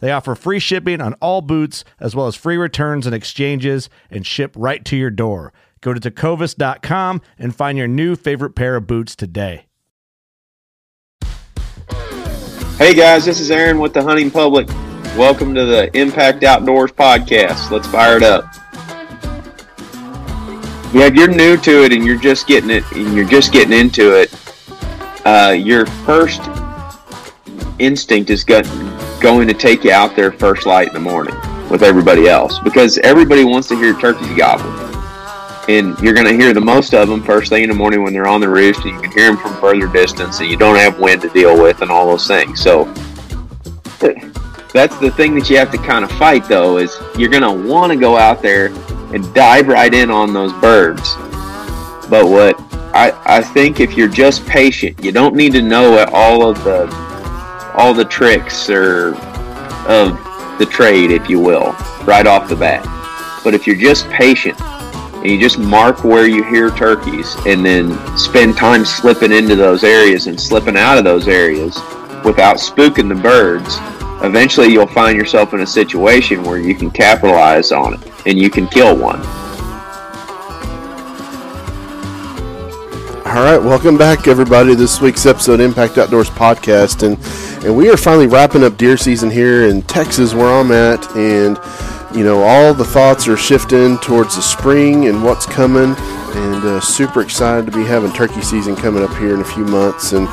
They offer free shipping on all boots, as well as free returns and exchanges, and ship right to your door. Go to tecovas.com and find your new favorite pair of boots today. Hey guys, this is Aaron with the Hunting Public. Welcome to the Impact Outdoors podcast. Let's fire it up. Yeah, if you're new to it and you're just getting it and you're just getting into it, uh, your first instinct is gut, going to take you out there first light in the morning with everybody else because everybody wants to hear turkeys gobble. And you're going to hear the most of them first thing in the morning when they're on the roost, and you can hear them from further distance, and you don't have wind to deal with, and all those things. So that's the thing that you have to kind of fight, though, is you're going to want to go out there and dive right in on those birds. But what I, I think if you're just patient, you don't need to know all of the all the tricks or of the trade, if you will, right off the bat. But if you're just patient and you just mark where you hear turkeys and then spend time slipping into those areas and slipping out of those areas without spooking the birds, eventually you'll find yourself in a situation where you can capitalize on it and you can kill one. All right, welcome back, everybody. This week's episode Impact Outdoors podcast, and and we are finally wrapping up deer season here in Texas, where I'm at, and you know all the thoughts are shifting towards the spring and what's coming, and uh, super excited to be having turkey season coming up here in a few months, and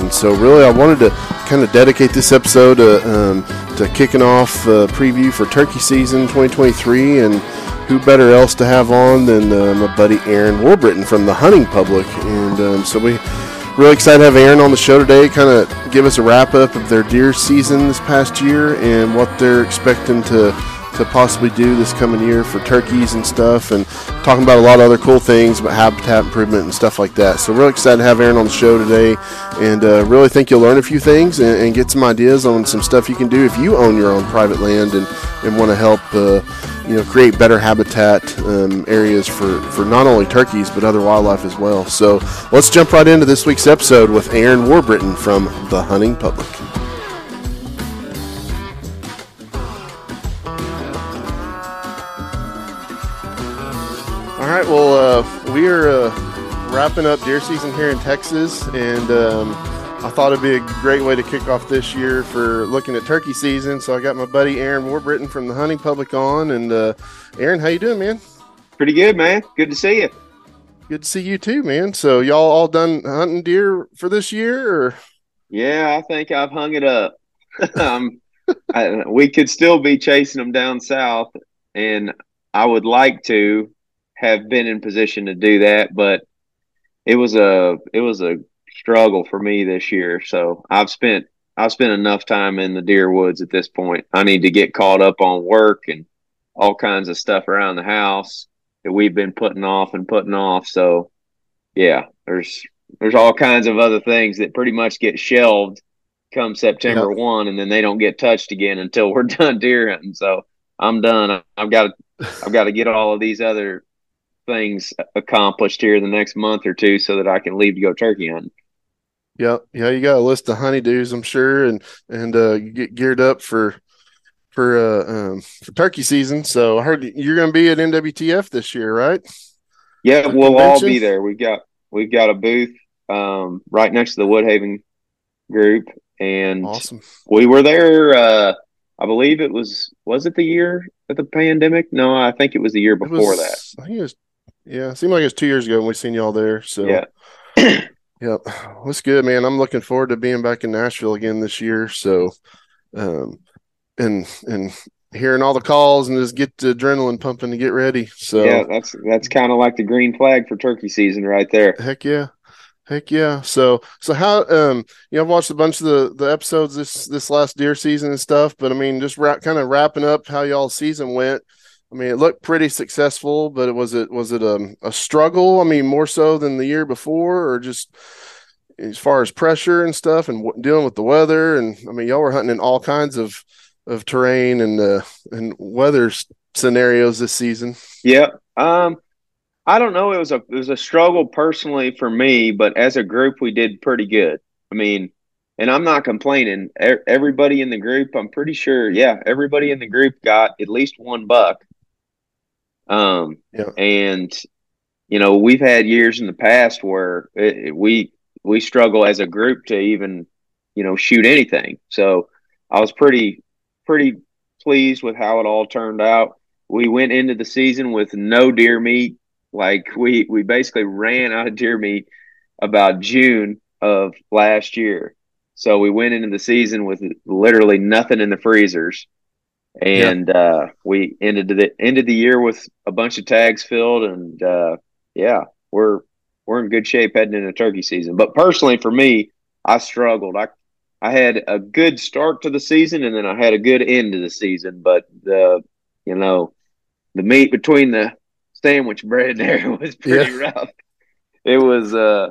and so really I wanted to kind of dedicate this episode to, um, to kicking off a preview for turkey season 2023 and who better else to have on than uh, my buddy Aaron Warburton from the Hunting Public. And um, so we really excited to have Aaron on the show today, kind of give us a wrap up of their deer season this past year and what they're expecting to to possibly do this coming year for turkeys and stuff, and talking about a lot of other cool things about habitat improvement and stuff like that. So, really excited to have Aaron on the show today, and uh, really think you'll learn a few things and, and, get some ideas on some stuff you can do if you own your own private land and, and want to help. Uh, you know, create better habitat um, areas for, for not only turkeys but other wildlife as well. So let's jump right into this week's episode with Aaron Warburton from the Hunting Public. Well, uh, we are uh, wrapping up deer season here in Texas, and um, I thought it'd be a great way to kick off this year for looking at turkey season. So I got my buddy Aaron Warburton from the Hunting Public on, and uh, Aaron, how you doing, man? Pretty good, man. Good to see you. Good to see you too, man. So y'all all done hunting deer for this year, or? Yeah, I think I've hung it up. um, I, we could still be chasing them down south, and I would like to have been in position to do that, but it was a it was a struggle for me this year. So I've spent I've spent enough time in the deer woods at this point. I need to get caught up on work and all kinds of stuff around the house that we've been putting off and putting off. So yeah, there's there's all kinds of other things that pretty much get shelved come September yep. one, and then they don't get touched again until we're done deer hunting. So I'm done. I've got I've got to get all of these other things accomplished here in the next month or two so that I can leave to go turkey hunting. Yep. Yeah, you got a list of honeydews, I'm sure, and and uh, get geared up for for uh um, for turkey season. So I heard you're going to be at NWTF this year, right? Yeah, we'll convention? all be there. We've got we've got a booth um, right next to the Woodhaven group, and awesome. We were there. Uh, I believe it was was it the year of the pandemic? No, I think it was the year before was, that. I think it was. Yeah, it seemed like it was two years ago when we seen y'all there. So yeah. Yep, that's good, man. I'm looking forward to being back in Nashville again this year. So, um, and and hearing all the calls and just get the adrenaline pumping to get ready. So yeah, that's that's kind of like the green flag for turkey season right there. Heck yeah, heck yeah. So so how um you know I've watched a bunch of the the episodes this this last deer season and stuff, but I mean just wrap, kind of wrapping up how y'all season went. I mean, it looked pretty successful, but it was it was it a, a struggle? I mean, more so than the year before, or just as far as pressure and stuff, and w- dealing with the weather. And I mean, y'all were hunting in all kinds of of terrain and uh, and weather scenarios this season. Yeah, um, I don't know. It was a it was a struggle personally for me, but as a group, we did pretty good. I mean, and I'm not complaining. Everybody in the group, I'm pretty sure, yeah, everybody in the group got at least one buck um, yeah. and you know, we've had years in the past where it, we we struggle as a group to even you know shoot anything. So I was pretty pretty pleased with how it all turned out. We went into the season with no deer meat. Like we we basically ran out of deer meat about June of last year. So we went into the season with literally nothing in the freezers and yeah. uh, we ended the ended the year with a bunch of tags filled, and uh, yeah, we're we're in good shape heading into turkey season. But personally, for me, I struggled. I I had a good start to the season, and then I had a good end to the season. But the you know the meat between the sandwich bread there was pretty yeah. rough. It was uh,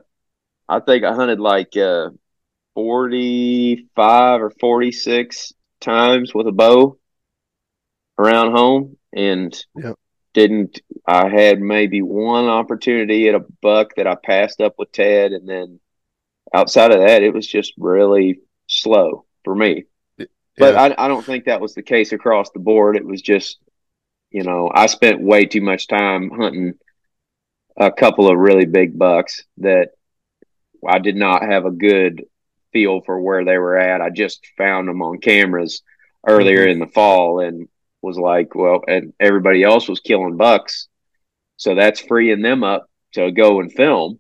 I think I hunted like uh, forty five or forty six times with a bow around home and yep. didn't I had maybe one opportunity at a buck that I passed up with Ted and then outside of that it was just really slow for me. Yeah. But I, I don't think that was the case across the board. It was just, you know, I spent way too much time hunting a couple of really big bucks that I did not have a good feel for where they were at. I just found them on cameras earlier mm-hmm. in the fall and was like, well, and everybody else was killing bucks, so that's freeing them up to go and film.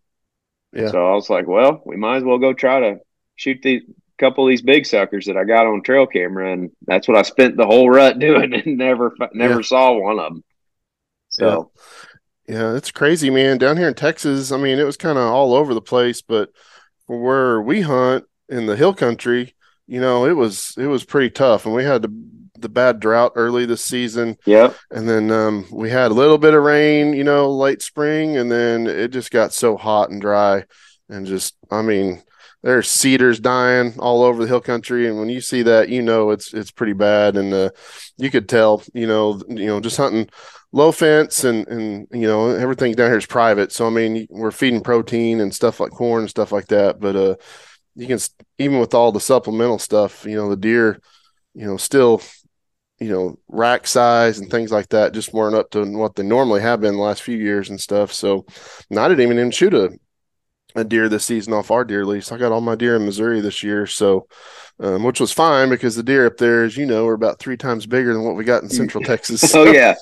Yeah. So I was like, well, we might as well go try to shoot the couple of these big suckers that I got on trail camera, and that's what I spent the whole rut doing, and never never yeah. saw one of them. So. Yeah. Yeah, it's crazy, man. Down here in Texas, I mean, it was kind of all over the place, but where we hunt in the hill country, you know, it was it was pretty tough, and we had to the bad drought early this season. Yeah. And then um, we had a little bit of rain, you know, late spring, and then it just got so hot and dry. And just, I mean, there's cedars dying all over the hill country. And when you see that, you know, it's, it's pretty bad. And uh, you could tell, you know, you know, just hunting low fence and, and, you know, everything down here is private. So, I mean, we're feeding protein and stuff like corn and stuff like that. But, uh, you can, even with all the supplemental stuff, you know, the deer, you know, still you know, rack size and things like that just weren't up to what they normally have been the last few years and stuff. So I didn't even, even shoot a, a deer this season off our deer lease. I got all my deer in Missouri this year. So, um, which was fine because the deer up there, as you know, are about three times bigger than what we got in central Texas. So. oh yeah.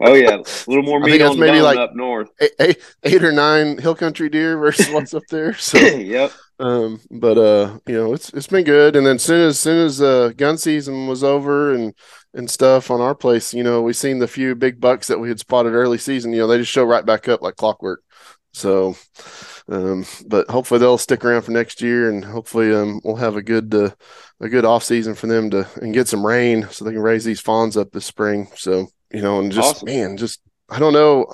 Oh yeah, a little more meat on maybe like up north. Eight, eight, eight or nine hill country deer versus what's up there. So yep. Um, but uh, you know, it's it's been good. And then soon as soon as uh gun season was over and and stuff on our place, you know, we've seen the few big bucks that we had spotted early season, you know, they just show right back up like clockwork. So, um, but hopefully they'll stick around for next year and hopefully, um, we'll have a good, uh, a good off season for them to, and get some rain so they can raise these fawns up this spring. So, you know, and just, awesome. man, just, I don't know.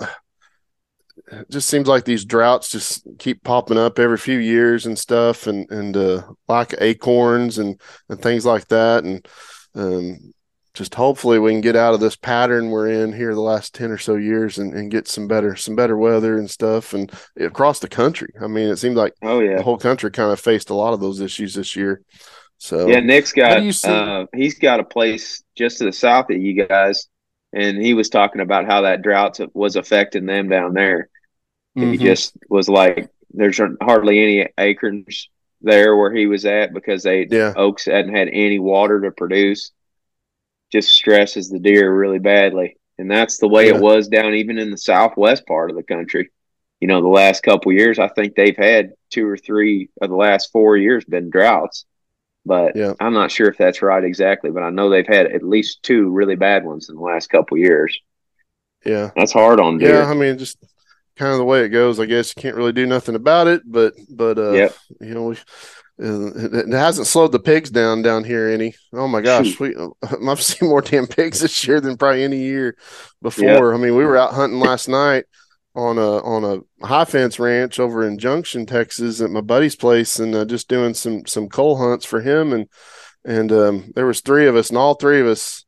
It just seems like these droughts just keep popping up every few years and stuff and, and, uh, of acorns and, and things like that. And, um, just hopefully we can get out of this pattern we're in here the last 10 or so years and, and get some better some better weather and stuff and across the country. I mean it seemed like oh yeah. the whole country kind of faced a lot of those issues this year. So yeah nick's got uh, he's got a place just to the south of you guys and he was talking about how that drought was affecting them down there. Mm-hmm. he just was like there's hardly any acres there where he was at because they yeah. oaks hadn't had any water to produce just stresses the deer really badly. And that's the way yeah. it was down even in the southwest part of the country. You know, the last couple years, I think they've had two or three of the last four years been droughts. But yeah. I'm not sure if that's right exactly. But I know they've had at least two really bad ones in the last couple years. Yeah, that's hard on deer. Yeah, I mean, just kind of the way it goes. I guess you can't really do nothing about it. But but uh, yep. you know, we it hasn't slowed the pigs down down here any. Oh my gosh, we I've seen more damn pigs this year than probably any year before. I mean, we were out hunting last night on a on a high fence ranch over in Junction, Texas, at my buddy's place, and uh, just doing some some coal hunts for him, and and um, there was three of us, and all three of us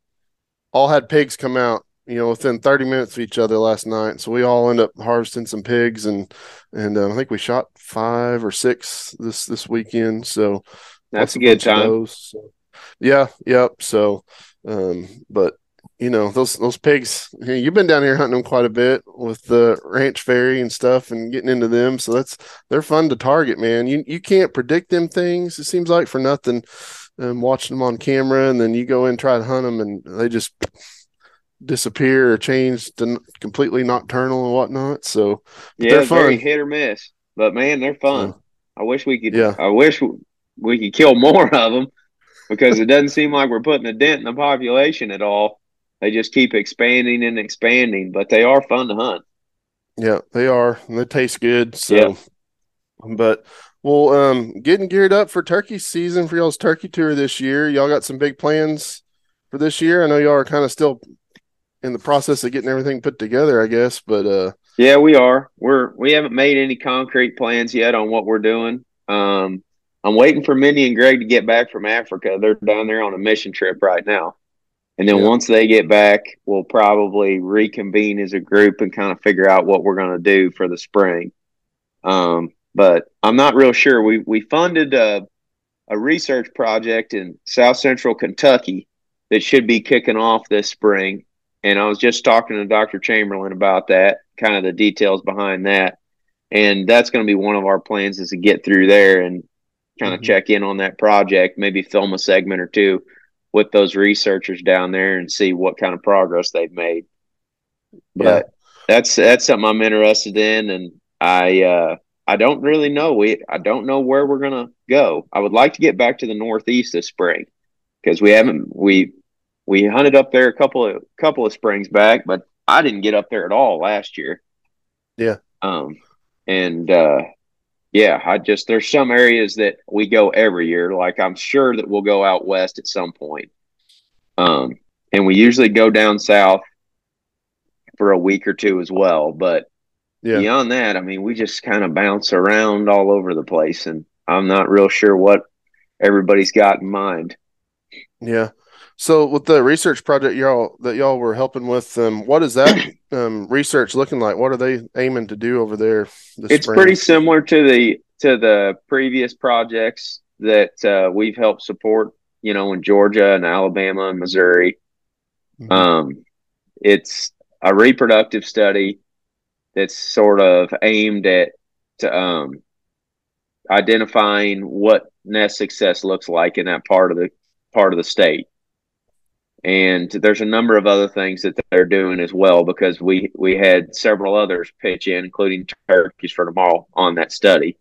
all had pigs come out you know, within 30 minutes of each other last night. So we all end up harvesting some pigs, and and uh, I think we shot five or six this this weekend. So that's a good time. Those, so. Yeah, yep. So, um, but you know those those pigs. You've been down here hunting them quite a bit with the ranch fairy and stuff, and getting into them. So that's they're fun to target, man. You you can't predict them things. It seems like for nothing. Um, watching them on camera, and then you go in try to hunt them, and they just disappear or change to completely nocturnal and whatnot. So yeah, they're fun. very hit or miss. But man, they're fun. I wish we could. Yeah. I wish we could kill more of them because it doesn't seem like we're putting a dent in the population at all. They just keep expanding and expanding, but they are fun to hunt. Yeah, they are. And they taste good. So, yeah. but well, um, getting geared up for turkey season for y'all's turkey tour this year. Y'all got some big plans for this year. I know y'all are kind of still in the process of getting everything put together, I guess. But uh, yeah, we are. We're we haven't made any concrete plans yet on what we're doing. Um, I'm waiting for Mindy and Greg to get back from Africa. They're down there on a mission trip right now. And then yeah. once they get back, we'll probably reconvene as a group and kind of figure out what we're going to do for the spring. Um, but I'm not real sure. We we funded a, a research project in South Central Kentucky that should be kicking off this spring, and I was just talking to Dr. Chamberlain about that, kind of the details behind that. And that's going to be one of our plans is to get through there and kind of mm-hmm. check in on that project, maybe film a segment or two with those researchers down there and see what kind of progress they've made. But yeah. that's that's something I'm interested in and I uh I don't really know. We I don't know where we're gonna go. I would like to get back to the Northeast this spring because we haven't we we hunted up there a couple of couple of springs back, but I didn't get up there at all last year. Yeah. Um, and uh, yeah, I just there's some areas that we go every year. Like I'm sure that we'll go out west at some point. Um, and we usually go down south for a week or two as well. But yeah. beyond that, I mean, we just kind of bounce around all over the place, and I'm not real sure what everybody's got in mind. Yeah. So with the research project y'all that y'all were helping with, um, what is that um, research looking like? What are they aiming to do over there? it's spring? pretty similar to the to the previous projects that uh, we've helped support. You know, in Georgia and Alabama and Missouri. Mm-hmm. Um, it's a reproductive study that's sort of aimed at to, um, identifying what nest success looks like in that part of the part of the state and there's a number of other things that they're doing as well because we we had several others pitch in including turkeys for tomorrow on that study.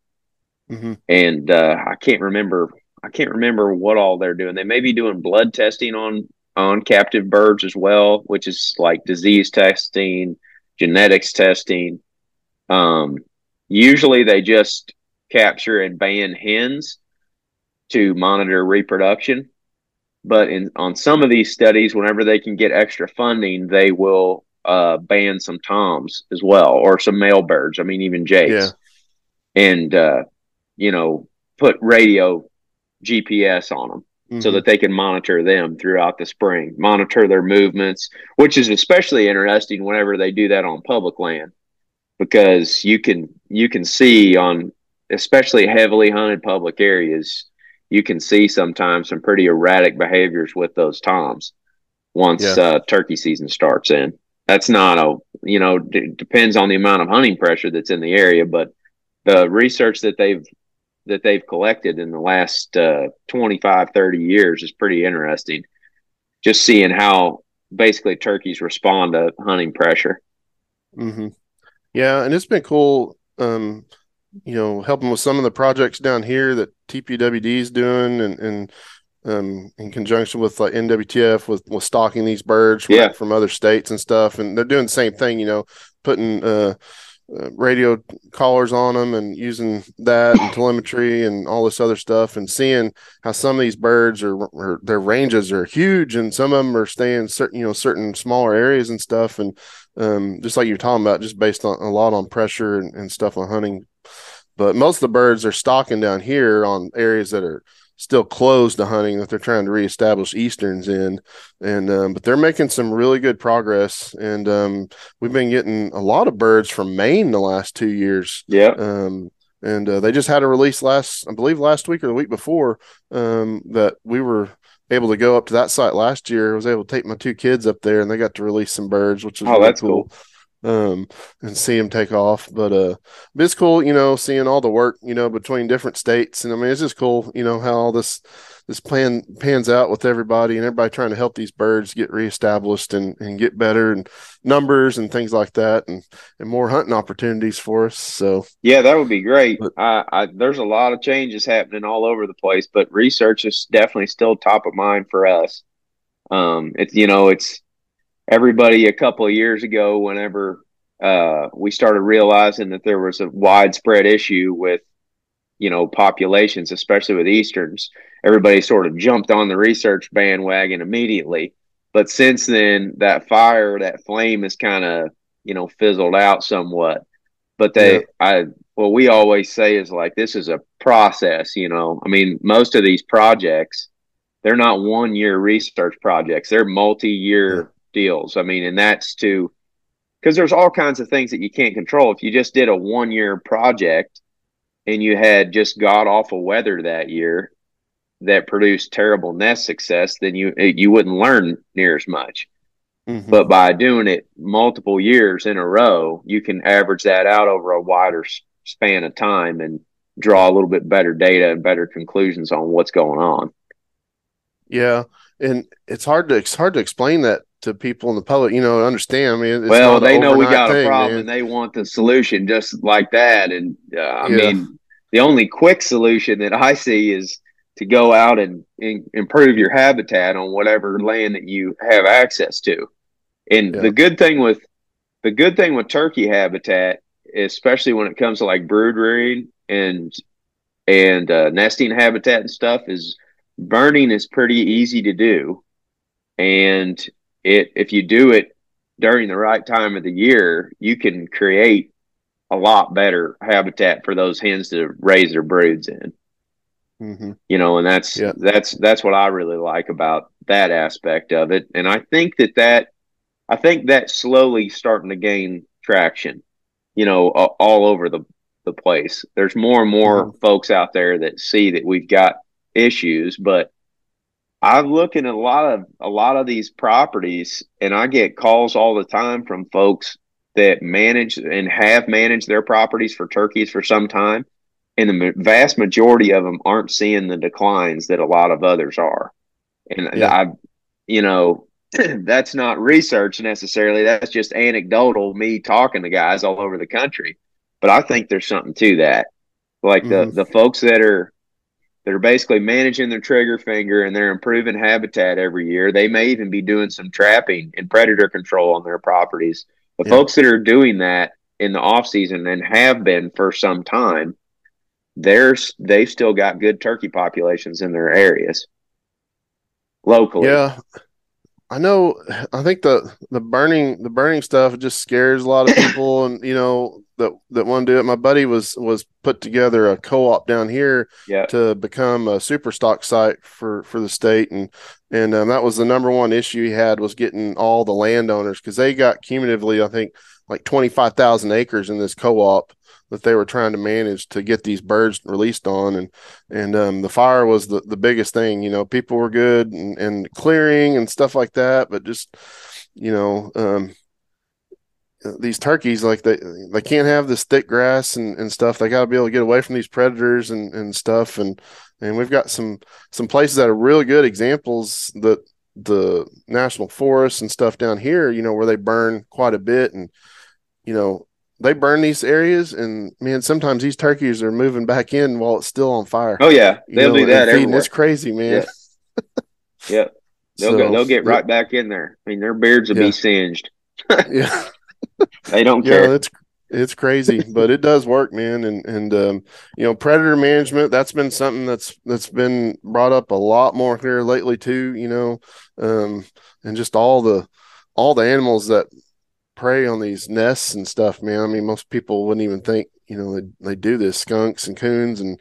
Mm-hmm. and uh, i can't remember i can't remember what all they're doing. They may be doing blood testing on on captive birds as well which is like disease testing genetics testing. Um, usually they just capture and ban hens to monitor reproduction but in on some of these studies, whenever they can get extra funding, they will uh, ban some toms as well, or some male birds. I mean, even jays, yeah. and uh, you know, put radio GPS on them so that they can monitor them throughout the spring, monitor their movements, which is especially interesting whenever they do that on public land because you can you can see on especially heavily hunted public areas, you can see sometimes some pretty erratic behaviors with those toms once Yeah. uh, turkey season starts in. That's not a you know d- depends on the amount of hunting pressure that's in the area, but the research that they've that they've collected in the last uh, 25 30 years is pretty interesting just seeing how basically turkeys respond to hunting pressure hmm Yeah, and it's been cool. Um, you know, helping with some of the projects down here that TPWD is doing, and and um, in conjunction with like NWTF with with stocking these birds from, Yeah. from other states and stuff, and they're doing the same thing. You know, putting uh, uh, radio collars on them and using that and telemetry and all this other stuff, and seeing how some of these birds are, are their ranges are huge, and some of them are staying certain you know certain smaller areas and stuff, and um, just like you're talking about, just based on a lot on pressure and, and stuff on hunting. But most of the birds are stocking down here on areas that are still closed to hunting that they're trying to reestablish easterns in, and um, but they're making some really good progress. And um, we've been getting a lot of birds from Maine the last two years. yeah Um, and uh, they just had a release last, I believe, last week or the week before um, that we were able to go up to that site last year. I was able to take my two kids up there, and they got to release some birds, which was Oh, really that's cool. Um, and see them take off. But uh, but it's cool, you know, seeing all the work, you know, between different states, and I mean, it's just cool, you know, how all this this plan pans out with everybody and everybody trying to help these birds get reestablished and, and get better and numbers and things like that and and more hunting opportunities for us. So yeah that would be great But- I, I there's a lot of changes happening all over the place but research is definitely still top of mind for us um it's you know it's everybody a couple of years ago whenever uh we started realizing that there was a widespread issue with you know populations especially with easterns everybody sort of jumped on the research bandwagon immediately but since then that fire that flame has kind of you know fizzled out somewhat but they Yeah. i what we always say is like this is a process you know i mean most of these projects they're not one year research projects they're multi-year. Deals. I mean and that's to because there's all kinds of things that you can't control. If you just did a one year project and you had just god awful weather that year that produced terrible nest success then you you wouldn't learn near as much. Mhm. but by doing it multiple years in a row you can average that out over a wider span of time and draw a little bit better data and better conclusions on what's going on. Yeah, and it's hard to it's hard to explain that to people in the public. You know, understand. I mean, it's well they know we got a problem man. and they want the solution just like that and uh, i Yeah. mean the only quick solution that i see is to go out and, and improve your habitat on whatever land that you have access to and Yeah. the good thing with the good thing with turkey habitat especially when it comes to like brood rearing and and uh, nesting habitat and stuff is burning is pretty easy to do and it if you do it during the right time of the year you can create a lot better habitat for those hens to raise their broods in Mhm. you know and that's Yeah. that's that's what i really like about that aspect of it and i think that that i think that's slowly starting to gain traction you know a- all over the the place there's more and more folks out there that see that we've got issues but i'm looking at a lot of a lot of these properties and i get calls all the time from folks that manage and have managed their properties for turkeys for some time and the vast majority of them aren't seeing the declines that a lot of others are. And Yeah. I, you know, that's not research necessarily. That's just anecdotal, me talking to guys all over the country. But I think there's something to that. Like the Mhm. the folks that are that are basically managing their trigger finger and they're improving habitat every year. They may even be doing some trapping and predator control on their properties. The Yeah. folks that are doing that in the off season and have been for some time, there's they've still got good turkey populations in their areas locally. Yeah, I know. I think the the burning the burning stuff just scares a lot of people, and you know that that want to do it. My buddy was was put together a co-op down here Yeah. to become a super stock site for for the state, and and um, that was the number one issue he had was getting all the landowners because they got cumulatively, I think, like twenty five thousand acres in this co-op that they were trying to manage to get these birds released on and and um, the fire was the, the biggest thing you know people were good and, and clearing and stuff like that but just you know um, these turkeys like they they can't have this thick grass and, and stuff they got to be able to get away from these predators and, and stuff and and we've got some some places that are really good examples that the national forests and stuff down here you know where they burn quite a bit and you know they burn these areas and man sometimes these turkeys are moving back in while it's still on fire Oh yeah, You they'll know, do that feeding. everywhere. it's crazy man Yeah. They'll So, go, they'll get right back in there. I mean, their beards will Yeah. be singed. yeah They don't yeah care. it's it's crazy but it does work man. And and um you know predator management that's been something that's that's been brought up a lot more here lately too you know um and just all the all the animals that prey on these nests and stuff man. I mean most people wouldn't even think you know they, they do this skunks and coons and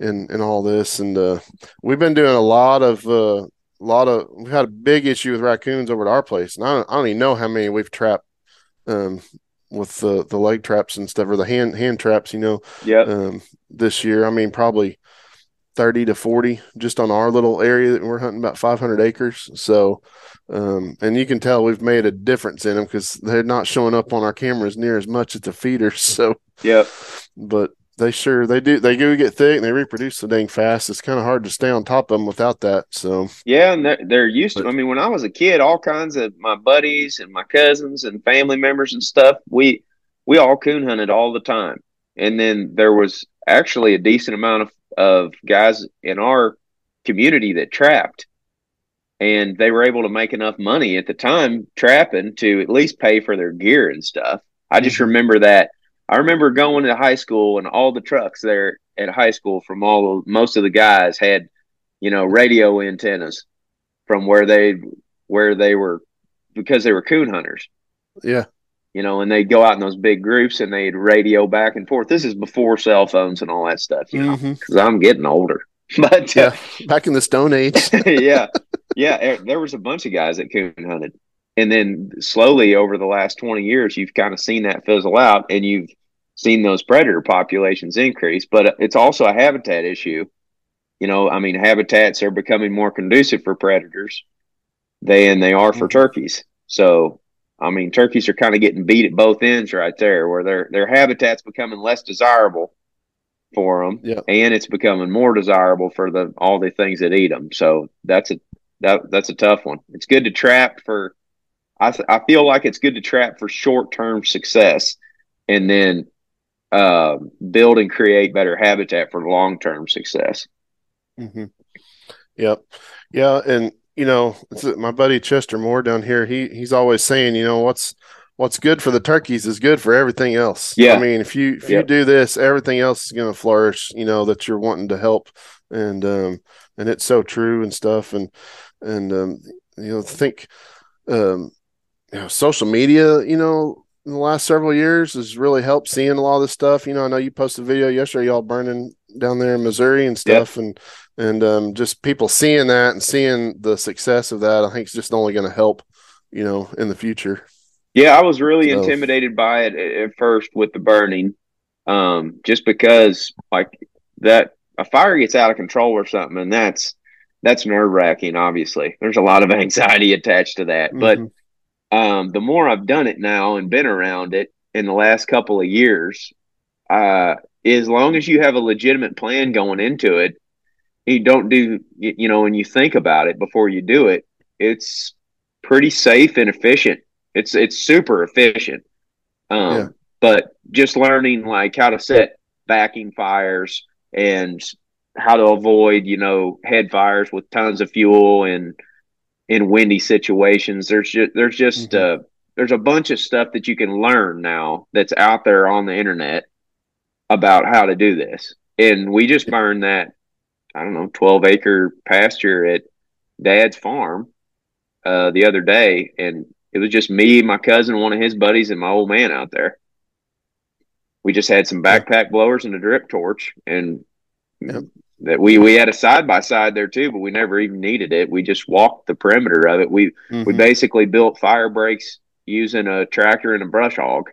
and and all this. And uh we've been doing a lot of uh a lot of we've had a big issue with raccoons over at our place. And i don't, I don't even know how many we've trapped um with the the leg traps and stuff or the hand hand traps you know Yeah. um this year i mean probably 30 to 40 just on our little area that we're hunting about 500 acres so um and you can tell we've made a difference in them because they're not showing up on our cameras near as much as the feeders so Yep. but they sure they do they do get thick and they reproduce so dang fast it's kind of hard to stay on top of them without that so Yeah, and they're, they're used to. I mean, when I was a kid, all kinds of my buddies and my cousins and family members and stuff, we we all coon hunted all the time. And then there was actually a decent amount of of guys in our community that trapped, and they were able to make enough money at the time trapping to at least pay for their gear and stuff. I just Mhm. remember that. I remember going to high school and all the trucks there at high school from all most of the guys had, you know, radio antennas from where they where they were because they were coon hunters, yeah you know, and they'd go out in those big groups and they'd radio back and forth. This is before cell phones and all that stuff, you know, Mhm. because I'm getting older. But uh, yeah back in the stone age yeah, yeah, er- there was a bunch of guys that coon hunted, and then slowly over the last twenty years, you've kind of seen that fizzle out, and you've seen those predator populations increase. But it's also a habitat issue. You know, I mean, habitats are becoming more conducive for predators than they are for Mhm. turkeys. So, I mean, turkeys are kind of getting beat at both ends right there, where their their habitat's becoming less desirable for them, Yeah. and it's becoming more desirable for the all the things that eat them. So that's a that that's a tough one. It's good to trap for. I th- I feel like it's good to trap for short term success, and then uh, build and create better habitat for long term success. hmm Yep. Yeah, and you know, it's, my buddy Chester Moore down here. He he's always saying, you know, what's what's good for the turkeys is good for everything else. Yeah. I mean, if you if you do this, everything else is going to flourish. You know that you're wanting to help, and um, and it's so true and stuff, and and um, you know, think, um, you know, social media, you know, in the last several years has really helped seeing a lot of this stuff. You know, I know you posted a video yesterday, y'all burning down there in Missouri and Yep. stuff, and and um, just people seeing that and seeing the success of that, I think it's just only going to help, you know, in the future. Yeah, I was really So- intimidated by it at, first with the burning, um, just because like that a fire gets out of control or something, and that's that's nerve wracking. Obviously, there's a lot of anxiety attached to that. But Mhm. Um, the more I've done it now and been around it in the last couple of years, uh, as long as you have a legitimate plan going into it, you don't do you, you know, and you think about it before you do it, it's pretty safe and efficient. It's it's super efficient. Um, Yeah. but just learning like how to set backing fires and how to avoid, you know, head fires with tons of fuel and in windy situations. There's just there's just Mhm. uh there's a bunch of stuff that you can learn now that's out there on the internet about how to do this. And we just burned that I don't know, 12 acre pasture at dad's farm uh, the other day. And it was just me, my cousin, one of his buddies, and my old man out there. we just had some backpack blowers and a drip torch, and yep. That we we had a side by side there too, but we never even needed it. We just walked the perimeter of it. We mm-hmm. we basically built fire breaks using a tractor and a brush hog,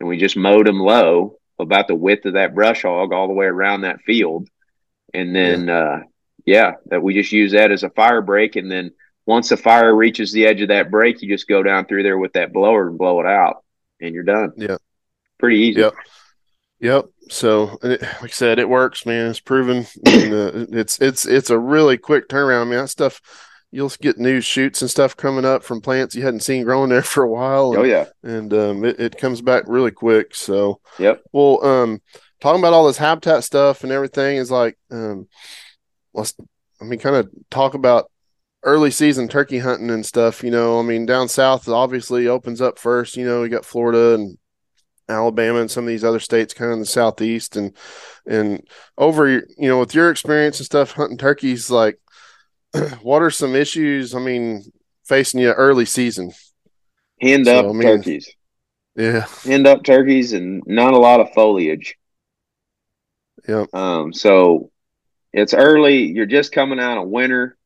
and we just mowed them low about the width of that brush hog all the way around that field, and then yeah, uh, yeah that we just use that as a fire break, and then once the fire reaches the edge of that break, you just go down through there with that blower and blow it out, and you're done. Yeah, pretty easy. Yep. Yep. So, it, like I said, it works, man. It's proven. and, uh, it's it's it's a really quick turnaround. I mean, that stuff you'll get new shoots and stuff coming up from plants you hadn't seen growing there for a while. And, oh yeah, and um, it, it comes back really quick. So, yep. Well, um, talking about all this habitat stuff and everything is like, um, let's I mean, kind of talk about early season turkey hunting and stuff. You know, I mean, down south obviously opens up first. You know, we got Florida and Alabama and some of these other states kind of in the southeast and and over you know with your experience and stuff hunting turkeys like what are some issues I mean facing you early season? Hand so, up I mean, turkeys. yeah. Hand up turkeys and not a lot of foliage. Yeah um so it's early you're just coming out of winter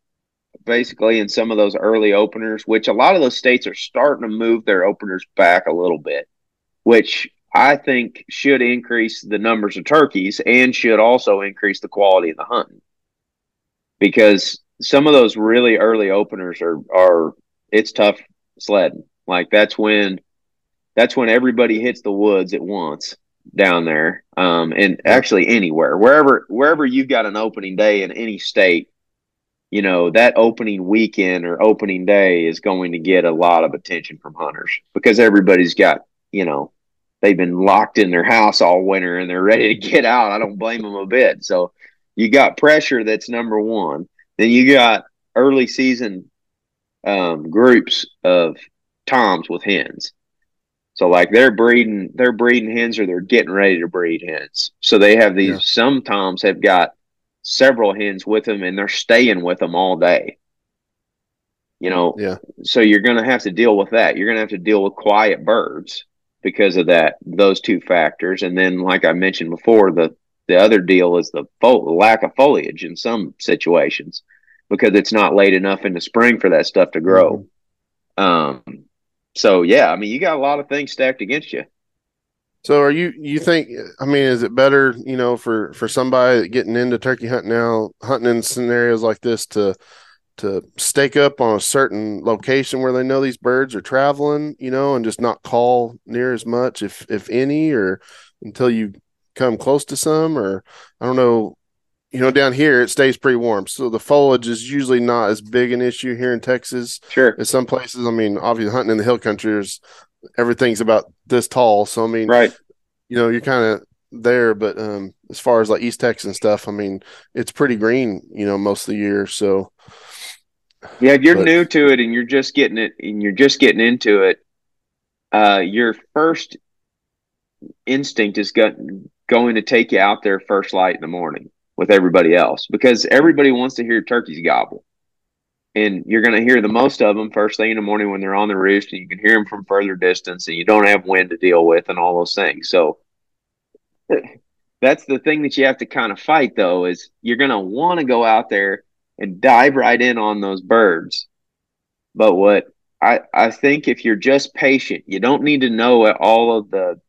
basically in some of those early openers which a lot of those states are starting to move their openers back a little bit which I think should increase the numbers of turkeys and should also increase the quality of the hunting. Because some of those really early openers are are it's tough sledding. Like that's when that's when everybody hits the woods at once down there. Um, and actually anywhere, wherever wherever you've got an opening day in any state, you know, that opening weekend or opening day is going to get a lot of attention from hunters because everybody's got you know, they've been locked in their house all winter and they're ready to get out. I don't blame them a bit. So you got pressure that's number one. Then you got early season um, groups of toms with hens. So like they're breeding, they're breeding hens or they're getting ready to breed hens. So they have these. Yeah. Some toms have got several hens with them and they're staying with them all day. You know, yeah. So you're going to have to deal with that. You're going to have to deal with quiet birds because of that those two factors. And then like i mentioned before the the other deal is the fo- lack of foliage in some situations because it's not late enough in the spring for that stuff to grow. Mm-hmm. um so yeah i mean you got a lot of things stacked against you. So are you you think I mean is it better, you know, for for somebody getting into turkey hunting now, hunting in scenarios like this to to stake up on a certain location where they know these birds are traveling, you know, and just not call near as much, if if any, or until you come close to some, or I don't know. You know, down here it stays pretty warm, so the foliage is usually not as big an issue here in Texas. Sure, in some places, I mean, obviously hunting in the hill country, there's everything's about this tall. So I mean, right, you know, you're kind of there, but um, as far as like East Texas and stuff, I mean, it's pretty green, you know, most of the year. So yeah, if you're but, new to it and you're just getting it and you're just getting into it, uh, your first instinct is go- going to take you out there first light in the morning with everybody else because everybody wants to hear turkeys gobble. And you're going to hear the most of them first thing in the morning when they're on the roost, and you can hear them from further distance, and you don't have wind to deal with, and all those things. So that's the thing that you have to kind of fight, though, is you're going to want to go out there and dive right in on those birds. But what I, I think if you're just patient, you don't need to know all of the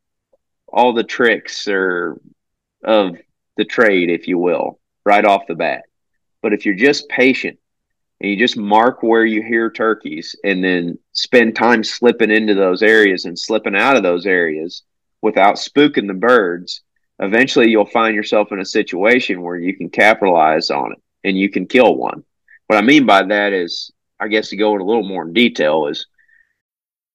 all the tricks or of the trade, if you will, right off the bat. But if you're just patient and you just mark where you hear turkeys and then spend time slipping into those areas and slipping out of those areas without spooking the birds, eventually you'll find yourself in a situation where you can capitalize on it and you can kill one. What I mean by that is, I guess to go in a little more in detail is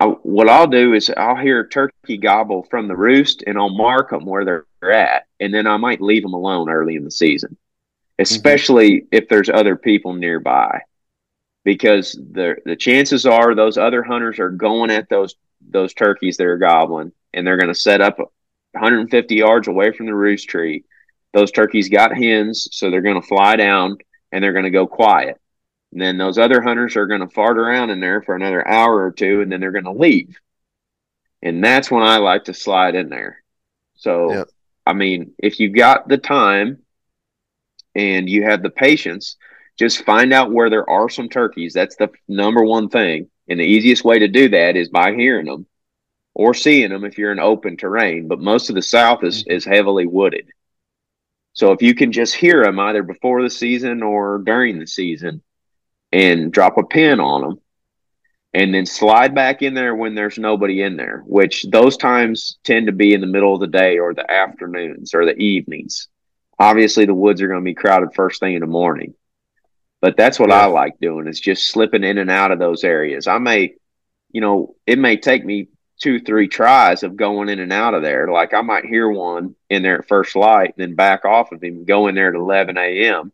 I, what I'll do is I'll hear a turkey gobble from the roost and I'll mark them where they're at. And then I might leave them alone early in the season, especially mm-hmm. if there's other people nearby, because the, the chances are those other hunters are going at those, those turkeys that are gobbling and they're going to set up 150 yards away from the roost tree. Those turkeys got hens, so they're going to fly down and they're going to go quiet. And then those other hunters are going to fart around in there for another hour or two, and then they're going to leave. And that's when I like to slide in there. So. I mean, if you've got the time and you have the patience, just find out where there are some turkeys. That's the number one thing. And the easiest way to do that is by hearing them or seeing them if you're in open terrain. But most of the South is, mm-hmm. is heavily wooded. So if you can just hear them either before the season or during the season, and drop a pin on them and then slide back in there when there's nobody in there, which those times tend to be in the middle of the day or the afternoons or the evenings. Obviously, the woods are going to be crowded first thing in the morning, but that's what yeah. I like doing is just slipping in and out of those areas. I may, you know, it may take me two, three tries of going in and out of there. Like I might hear one in there at first light, and then back off of him, go in there at 11 a.m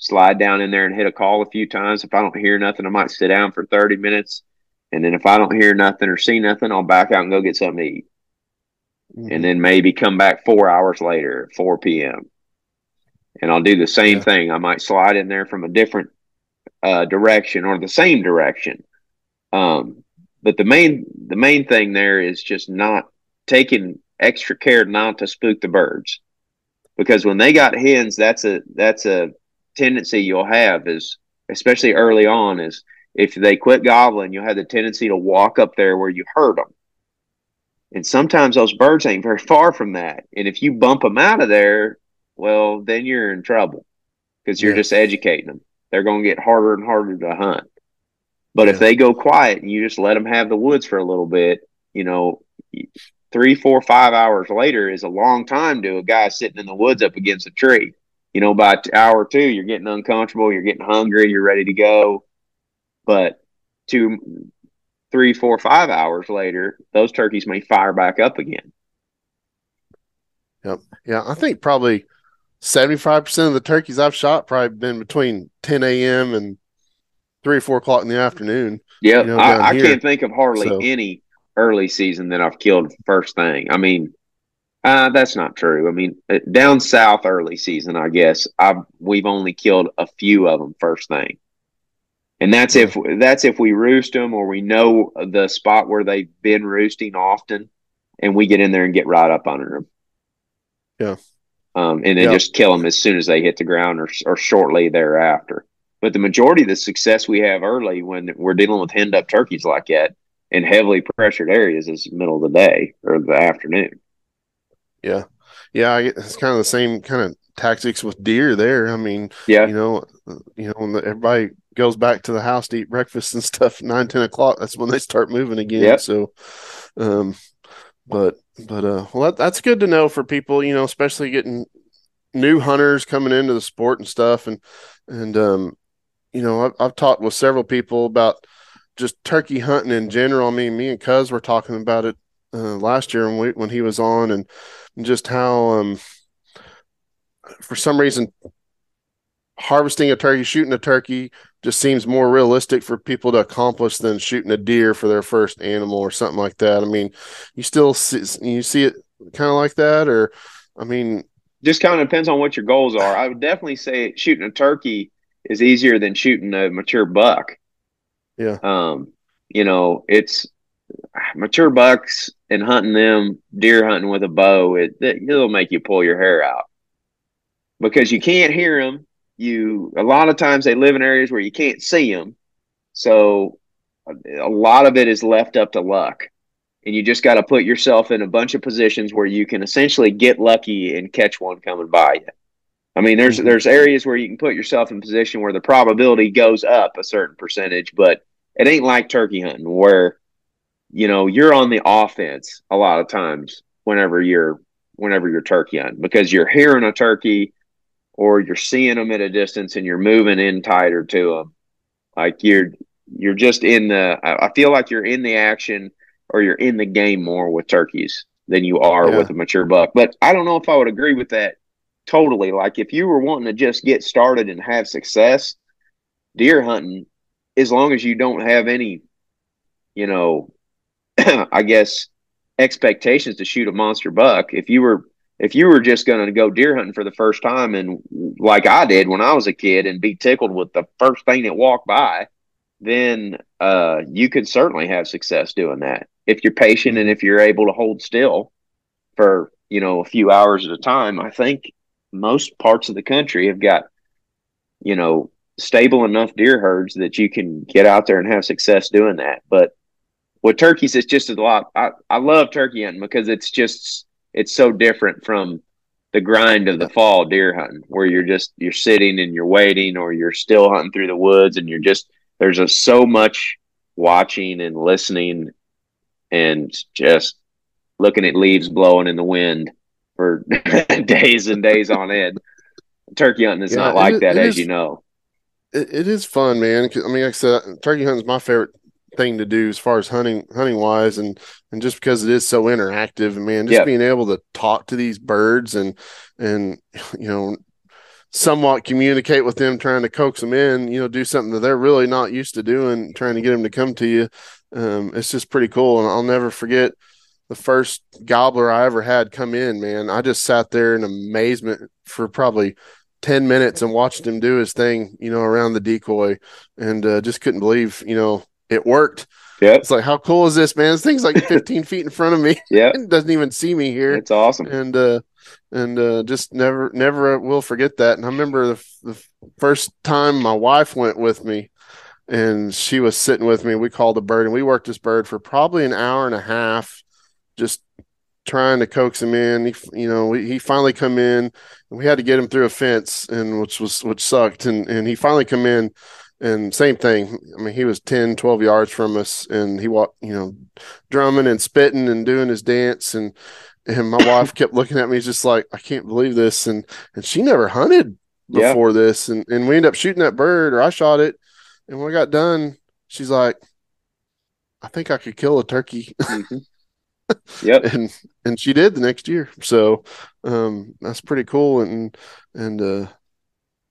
slide down in there and hit a call a few times. If I don't hear nothing, I might sit down for 30 minutes. And then if I don't hear nothing or see nothing, I'll back out and go get something to eat. Mm-hmm. And then maybe come back four hours later at 4 p.m. And I'll do the same yeah. thing. I might slide in there from a different uh, direction or the same direction. Um, but the main the main thing there is just not taking extra care not to spook the birds because when they got hens that's a that's a tendency you'll have is, especially early on, is if they quit gobbling, you'll have the tendency to walk up there where you heard them. And sometimes those birds ain't very far from that. And if you bump them out of there, well, then you're in trouble because you're just educating them. They're going to get harder and harder to hunt. But yeah. if they go quiet and you just let them have the woods for a little bit, you know, three, four, five hours later is a long time to a guy sitting in the woods up against a tree you know, by hour two, you're getting uncomfortable, you're getting hungry, you're ready to go. But two, three, four, five hours later, those turkeys may fire back up again. Yep. Yeah. I think probably 75% of the turkeys I've shot probably been between 10 a.m. and three or four o'clock in the afternoon. Yeah. You know, I, I can't think of hardly so. any early season that I've killed first thing. I mean, uh, that's not true. I mean, uh, down south early season, I guess I've we've only killed a few of them first thing, and that's if that's if we roost them or we know the spot where they've been roosting often, and we get in there and get right up under them. Yeah, um, and then yeah. just kill them as soon as they hit the ground or or shortly thereafter. But the majority of the success we have early when we're dealing with henned up turkeys like that in heavily pressured areas is middle of the day or the afternoon. Yeah, yeah, it's kind of the same kind of tactics with deer there. I mean, yeah, you know, you know, when everybody goes back to the house to eat breakfast and stuff nine ten o'clock. That's when they start moving again. Yep. So, um, but but uh, well, that, that's good to know for people. You know, especially getting new hunters coming into the sport and stuff, and and um, you know, I've, I've talked with several people about just turkey hunting in general. I mean, me and Cuz were talking about it uh, last year when we, when he was on, and just how um, for some reason harvesting a turkey, shooting a turkey just seems more realistic for people to accomplish than shooting a deer for their first animal or something like that. I mean, you still see you see it kind of like that, or I mean, just kind of depends on what your goals are. I would definitely say shooting a turkey is easier than shooting a mature buck. Yeah. Um, you know, it's mature bucks and hunting them, deer hunting with a bow, it, it will make you pull your hair out because you can't hear them. You a lot of times they live in areas where you can't see them, so a lot of it is left up to luck, and you just got to put yourself in a bunch of positions where you can essentially get lucky and catch one coming by you. I mean, there's there's areas where you can put yourself in position where the probability goes up a certain percentage, but it ain't like turkey hunting where you know, you're on the offense a lot of times whenever you're whenever you're turkey hunting because you're hearing a turkey or you're seeing them at a distance and you're moving in tighter to them. Like you're you're just in the. I feel like you're in the action or you're in the game more with turkeys than you are yeah. with a mature buck. But I don't know if I would agree with that totally. Like if you were wanting to just get started and have success, deer hunting, as long as you don't have any, you know, I guess expectations to shoot a monster buck. If you were if you were just going to go deer hunting for the first time and like I did when I was a kid and be tickled with the first thing that walked by, then uh, you could certainly have success doing that if you're patient and if you're able to hold still for you know a few hours at a time. I think most parts of the country have got you know stable enough deer herds that you can get out there and have success doing that. But with turkeys, it's just a lot. I, I love turkey hunting because it's just it's so different from the grind of the fall deer hunting where you're just you're sitting and you're waiting or you're still hunting through the woods and you're just there's a, so much watching and listening and just looking at leaves blowing in the wind for days and days on end. Turkey hunting is yeah, not like that, as is, you know. It, it is fun, man. I mean, like I said, turkey hunting is my favorite thing to do as far as hunting hunting wise and and just because it is so interactive and man just yep. being able to talk to these birds and and you know somewhat communicate with them trying to coax them in you know do something that they're really not used to doing trying to get them to come to you. Um, it's just pretty cool. And i'll never forget the first gobbler i ever had come in man. I just sat there in amazement for probably 10 minutes and watched him do his thing you know around the decoy and uh, just couldn't believe you know it worked. Yeah. It's like, how cool is this, man? This thing's like 15 feet in front of me. Yeah. It doesn't even see me here. It's awesome. And, uh, and, uh, just never, never will forget that. And I remember the, the first time my wife went with me and she was sitting with me. We called a bird and we worked this bird for probably an hour and a half, just trying to coax him in. He, you know, we, he finally come in and we had to get him through a fence and which was, which sucked. And, and he finally come in and same thing. I mean, he was 10, 12 yards from us and he walked, you know, drumming and spitting and doing his dance. And, and my wife kept looking at me just like, I can't believe this. And, and she never hunted before yeah. this. And, and we ended up shooting that bird or I shot it. And when I got done, she's like, I think I could kill a turkey. Mm-hmm. Yep. and, and she did the next year. So, um, that's pretty cool. And, and, uh,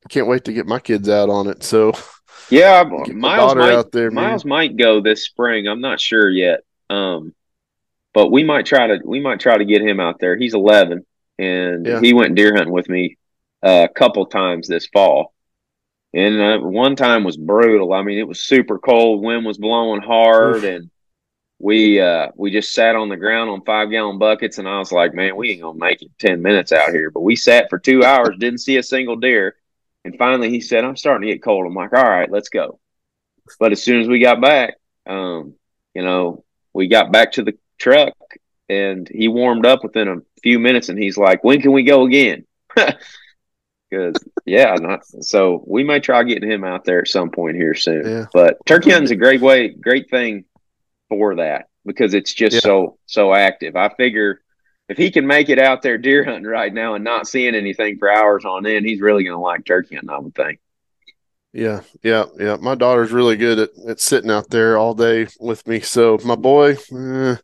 can't wait to get my kids out on it. So, yeah, Miles might, out there, Miles might go this spring. I'm not sure yet. Um, but we might try to we might try to get him out there. He's 11, and yeah. he went deer hunting with me uh, a couple times this fall. And uh, one time was brutal. I mean, it was super cold. Wind was blowing hard, Oof. and we uh, we just sat on the ground on five gallon buckets. And I was like, man, we ain't gonna make it ten minutes out here. But we sat for two hours, didn't see a single deer. And finally, he said, "I'm starting to get cold." I'm like, "All right, let's go." But as soon as we got back, um, you know, we got back to the truck, and he warmed up within a few minutes, and he's like, "When can we go again?" Because yeah, not so we may try getting him out there at some point here soon. Yeah. But turkey hunting's a great way, great thing for that because it's just yeah. so so active. I figure if he can make it out there deer hunting right now and not seeing anything for hours on end, he's really going to like turkey hunting, I would think. Yeah, yeah, yeah. My daughter's really good at, at sitting out there all day with me. So my boy, uh,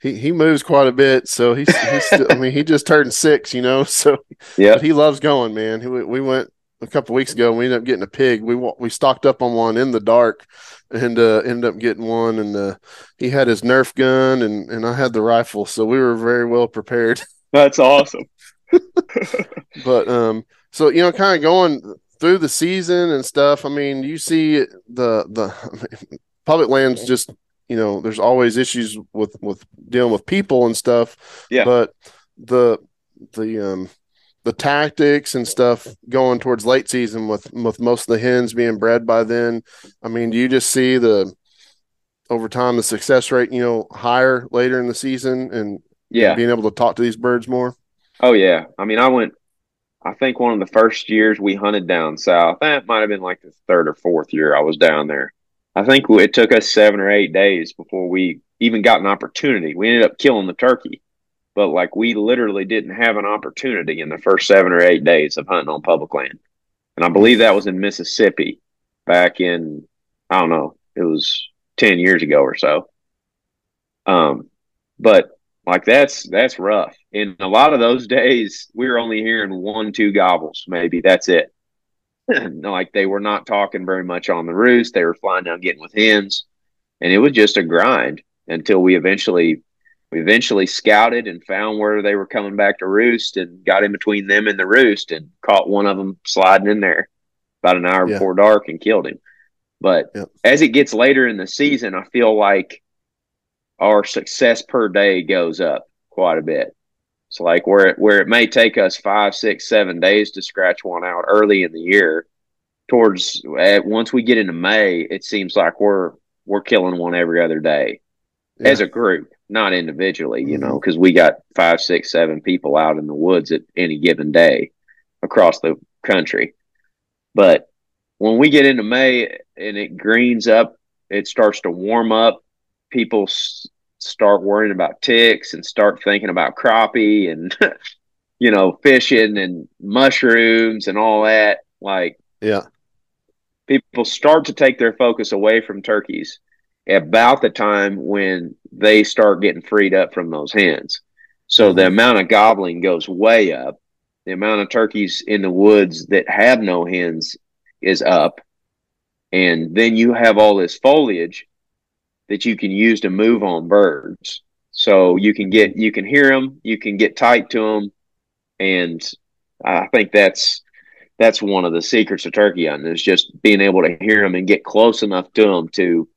he he moves quite a bit. So he's, he's still, I mean, he just turned six, you know. So yeah, he loves going, man. He, we went a couple weeks ago. and We ended up getting a pig. We we stocked up on one in the dark, and uh, ended up getting one. And uh, he had his Nerf gun, and and I had the rifle, so we were very well prepared. That's awesome. but um, so you know, kind of going through the season and stuff. I mean, you see the the public lands just you know, there's always issues with with dealing with people and stuff. Yeah. But the the um the tactics and stuff going towards late season with with most of the hens being bred by then. I mean, do you just see the over time the success rate, you know, higher later in the season and yeah, being able to talk to these birds more? Oh yeah. I mean, I went I think one of the first years we hunted down south, that might have been like the third or fourth year I was down there. I think it took us seven or eight days before we even got an opportunity. We ended up killing the turkey but like we literally didn't have an opportunity in the first seven or eight days of hunting on public land. And I believe that was in Mississippi back in, I don't know, it was 10 years ago or so. Um, but like that's that's rough. In a lot of those days, we were only hearing one, two gobbles, maybe. That's it. like they were not talking very much on the roost. They were flying down, getting with hens, and it was just a grind until we eventually we eventually scouted and found where they were coming back to roost and got in between them and the roost and caught one of them sliding in there about an hour yeah. before dark and killed him. But yep. as it gets later in the season, I feel like our success per day goes up quite a bit. So like where it, where it may take us five, six, seven days to scratch one out early in the year, towards uh, once we get into May, it seems like we're we're killing one every other day yeah. as a group, not individually. You mm-hmm. know, because we got five, six, seven people out in the woods at any given day across the country. But when we get into May and it greens up, it starts to warm up. People s- start worrying about ticks and start thinking about crappie and you know fishing and mushrooms and all that. Like, yeah, people start to take their focus away from turkeys about the time when they start getting freed up from those hens. So the mm-hmm. amount of gobbling goes way up. The amount of turkeys in the woods that have no hens is up. And then you have all this foliage that you can use to move on birds. So you can get, you can hear them, you can get tight to them. And I think that's, that's one of the secrets of turkey hunting is just being able to hear them and get close enough to them to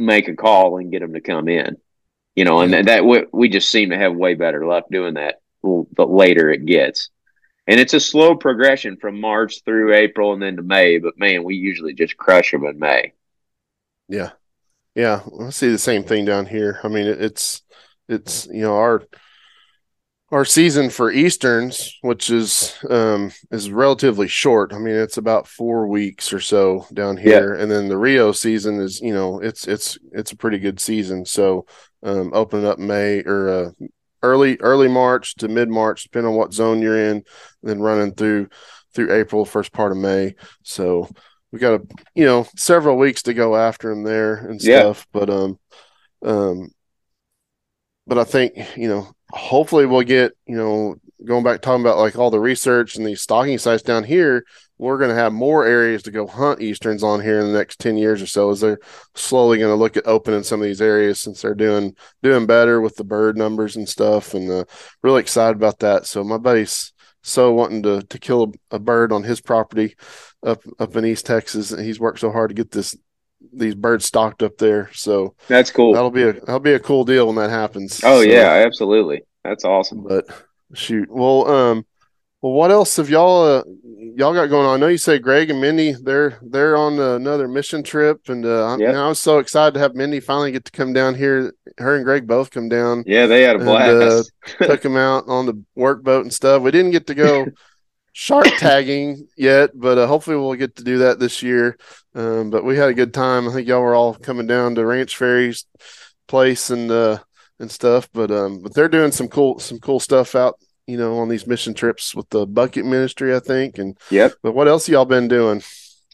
make a call and get them to come in. You know, and that we, we just seem to have way better luck doing that the later it gets and it's a slow progression from March through April and then to May. But man, we usually just crush them in May. Yeah, yeah, I see the same thing down here. I mean, it's it's you know our our season for Easterns, which is um, is relatively short. I mean, it's about four weeks or so down here, yeah. and then the Rio season is you know it's it's it's a pretty good season. So um, opening up May or uh, early early March to mid March, depending on what zone you're in, then running through through April, first part of May. So we got a you know several weeks to go after them there and stuff. Yeah. But um um but I think you know hopefully we'll get you know going back talking about like all the research and these stocking sites down here we're going to have more areas to go hunt easterns on here in the next 10 years or so as they're slowly going to look at opening some of these areas since they're doing doing better with the bird numbers and stuff and uh, really excited about that. So my buddy's so wanting to to kill a, a, bird on his property up up in east texas and he's worked so hard to get this these birds stocked up there so that's cool that'll be a that'll be a cool deal when that happens oh so, yeah absolutely that's awesome but shoot well um well, what else have y'all uh, y'all got going on? I know you say Greg and Mindy they're they're on another mission trip, and uh, yep. I was so excited to have Mindy finally get to come down here. Her and Greg both come down. Yeah, they had a blast. And, uh, took them out on the work boat and stuff. We didn't get to go shark tagging yet, but uh, hopefully we'll get to do that this year. Um, but we had a good time. I think y'all were all coming down to Ranch Fairy's place and uh, and stuff. But um, but they're doing some cool some cool stuff out you know, on these mission trips with the bucket ministry, I think. And yep. But what else y'all been doing?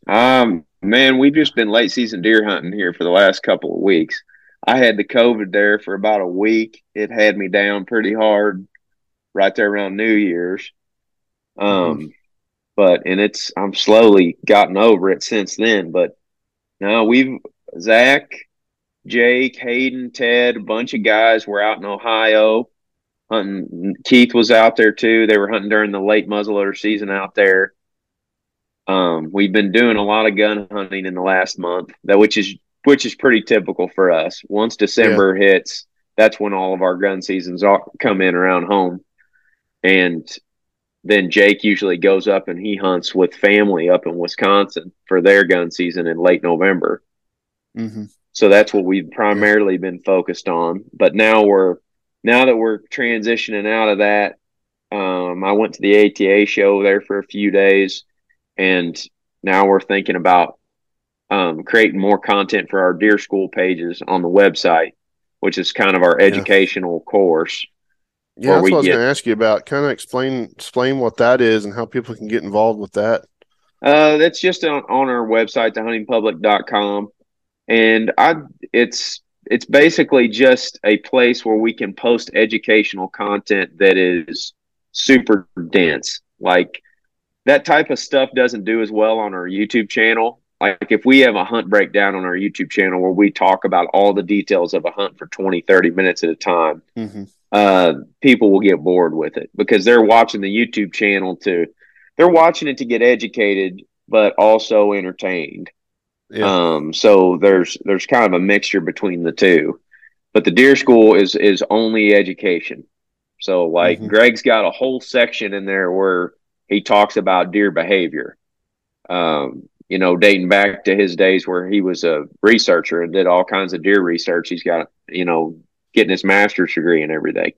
Um, man, we've just been late season deer hunting here for the last couple of weeks. I had the COVID there for about a week. It had me down pretty hard right there around New Year's. Um, mm-hmm. but and it's I'm slowly gotten over it since then. But now we've Zach, Jake, Hayden, Ted, a bunch of guys were out in Ohio hunting. Keith was out there too. They were hunting during the late muzzleloader season out there. Um, we've been doing a lot of gun hunting in the last month, that which is which is pretty typical for us. Once December yeah. hits, that's when all of our gun seasons come in around home, and then Jake usually goes up and he hunts with family up in Wisconsin for their gun season in late November. Mm-hmm. So that's what we've primarily been focused on. But now we're now that we're transitioning out of that, um, I went to the ATA show there for a few days, and now we're thinking about um, creating more content for our deer school pages on the website, which is kind of our educational yeah. course. Yeah, that's what I was going to ask you about. Kind of explain explain what that is and how people can get involved with that. Uh, that's just on, on our website, thehuntingpublic.com. and I it's it's basically just a place where we can post educational content that is super dense. Like that type of stuff doesn't do as well on our YouTube channel. Like if we have a hunt breakdown on our YouTube channel where we talk about all the details of a hunt for 20, 30 minutes at a time, mm-hmm. Uh, people will get bored with it because they're watching the YouTube channel to, they're watching it to get educated, but also entertained. Yeah. Um, so there's there's kind of a mixture between the two, but the deer school is is only education. So like mm-hmm. Greg's got a whole section in there where he talks about deer behavior. Um, you know, dating back to his days where he was a researcher and did all kinds of deer research. He's got you know getting his master's degree and everything,